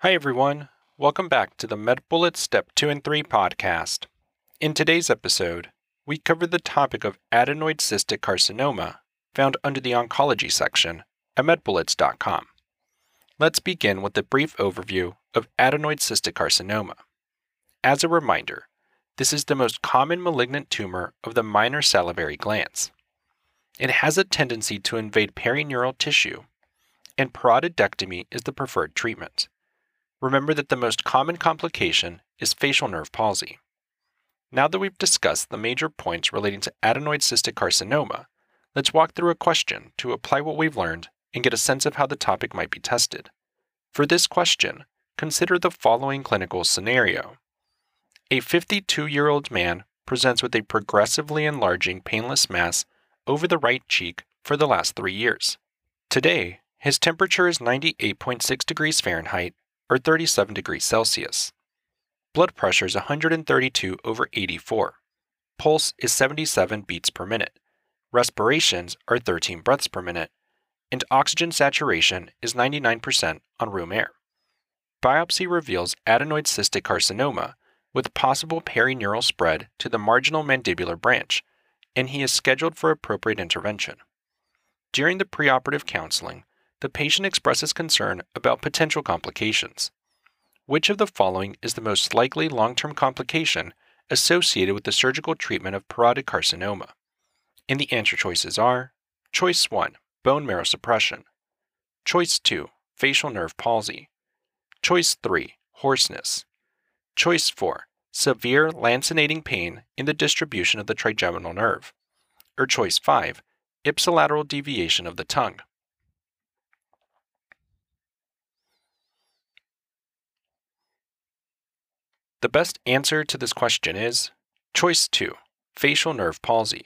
Hi, everyone. Welcome back to the MedBullets Step 2 and 3 podcast. In today's episode, we cover the topic of adenoid cystic carcinoma found under the oncology section at medbullets.com. Let's begin with a brief overview of adenoid cystic carcinoma. As a reminder, this is the most common malignant tumor of the minor salivary glands. It has a tendency to invade perineural tissue, and parotidectomy is the preferred treatment. Remember that the most common complication is facial nerve palsy. Now that we've discussed the major points relating to adenoid cystic carcinoma, let's walk through a question to apply what we've learned and get a sense of how the topic might be tested. For this question, consider the following clinical scenario. A 52 year old man presents with a progressively enlarging painless mass over the right cheek for the last three years. Today, his temperature is 98.6 degrees Fahrenheit or 37 degrees Celsius. Blood pressure is 132 over 84. Pulse is 77 beats per minute. Respirations are 13 breaths per minute. And oxygen saturation is 99% on room air. Biopsy reveals adenoid cystic carcinoma with possible perineural spread to the marginal mandibular branch, and he is scheduled for appropriate intervention. During the preoperative counseling, the patient expresses concern about potential complications. Which of the following is the most likely long term complication associated with the surgical treatment of parotid carcinoma? And the answer choices are Choice 1 Bone marrow suppression, Choice 2 Facial nerve palsy, Choice 3 Hoarseness, Choice 4 Severe lancinating pain in the distribution of the trigeminal nerve, or Choice 5 Ipsilateral deviation of the tongue. The best answer to this question is Choice 2 Facial nerve palsy.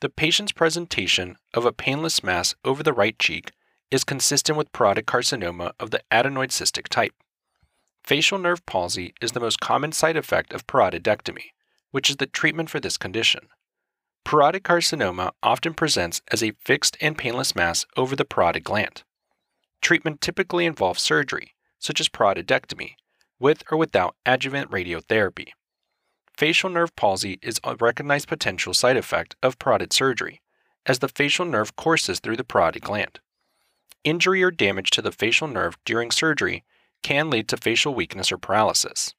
The patient's presentation of a painless mass over the right cheek is consistent with parotid carcinoma of the adenoid cystic type. Facial nerve palsy is the most common side effect of parotidectomy, which is the treatment for this condition. Parotid carcinoma often presents as a fixed and painless mass over the parotid gland. Treatment typically involves surgery, such as parotidectomy, with or without adjuvant radiotherapy. Facial nerve palsy is a recognized potential side effect of parotid surgery, as the facial nerve courses through the parotid gland. Injury or damage to the facial nerve during surgery can lead to facial weakness or paralysis.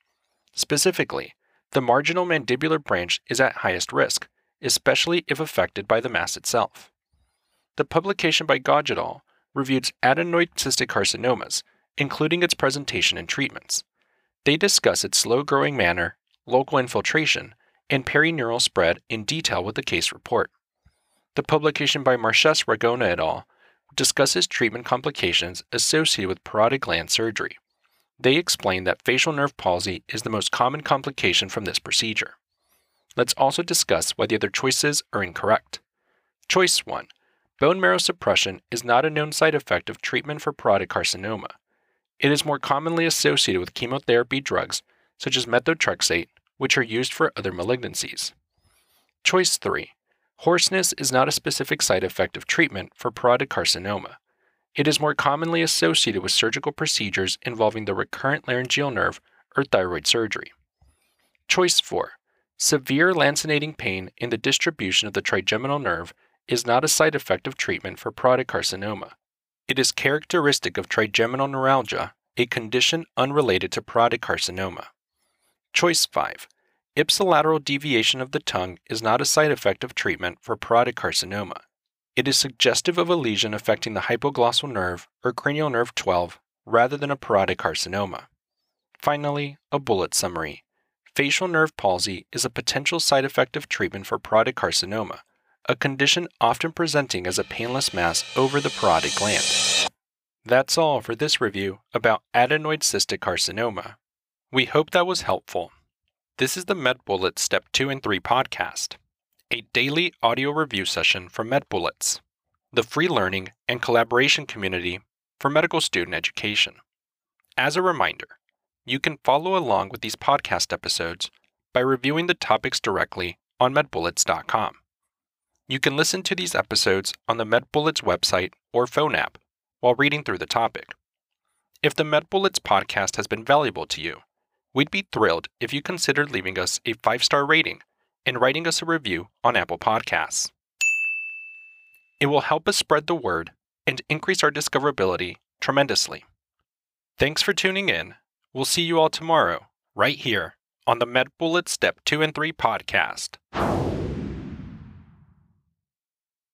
Specifically, the marginal mandibular branch is at highest risk, especially if affected by the mass itself. The publication by al. reviewed adenoid cystic carcinomas, including its presentation and treatments. They discuss its slow growing manner, local infiltration, and perineural spread in detail with the case report. The publication by Marchese-Ragona et al. discusses treatment complications associated with parotid gland surgery. They explain that facial nerve palsy is the most common complication from this procedure. Let's also discuss why the other choices are incorrect. Choice 1 Bone marrow suppression is not a known side effect of treatment for parotid carcinoma. It is more commonly associated with chemotherapy drugs such as methotrexate, which are used for other malignancies. Choice 3 Hoarseness is not a specific side effect of treatment for parotid carcinoma. It is more commonly associated with surgical procedures involving the recurrent laryngeal nerve or thyroid surgery. Choice 4 Severe lancinating pain in the distribution of the trigeminal nerve is not a side effect of treatment for parotid carcinoma. It is characteristic of trigeminal neuralgia, a condition unrelated to parotid carcinoma. Choice 5. Ipsilateral deviation of the tongue is not a side effect of treatment for parotid carcinoma. It is suggestive of a lesion affecting the hypoglossal nerve or cranial nerve 12 rather than a parotid carcinoma. Finally, a bullet summary. Facial nerve palsy is a potential side effect of treatment for parotid carcinoma, a condition often presenting as a painless mass over the parotid gland. That's all for this review about adenoid cystic carcinoma. We hope that was helpful. This is the MedBullets Step 2 and 3 podcast, a daily audio review session from MedBullets, the free learning and collaboration community for medical student education. As a reminder, you can follow along with these podcast episodes by reviewing the topics directly on medbullets.com. You can listen to these episodes on the MedBullets website or phone app while reading through the topic. If the MedBullets podcast has been valuable to you, we'd be thrilled if you considered leaving us a five star rating and writing us a review on Apple Podcasts. It will help us spread the word and increase our discoverability tremendously. Thanks for tuning in. We'll see you all tomorrow, right here on the MedBullets Step 2 and 3 podcast.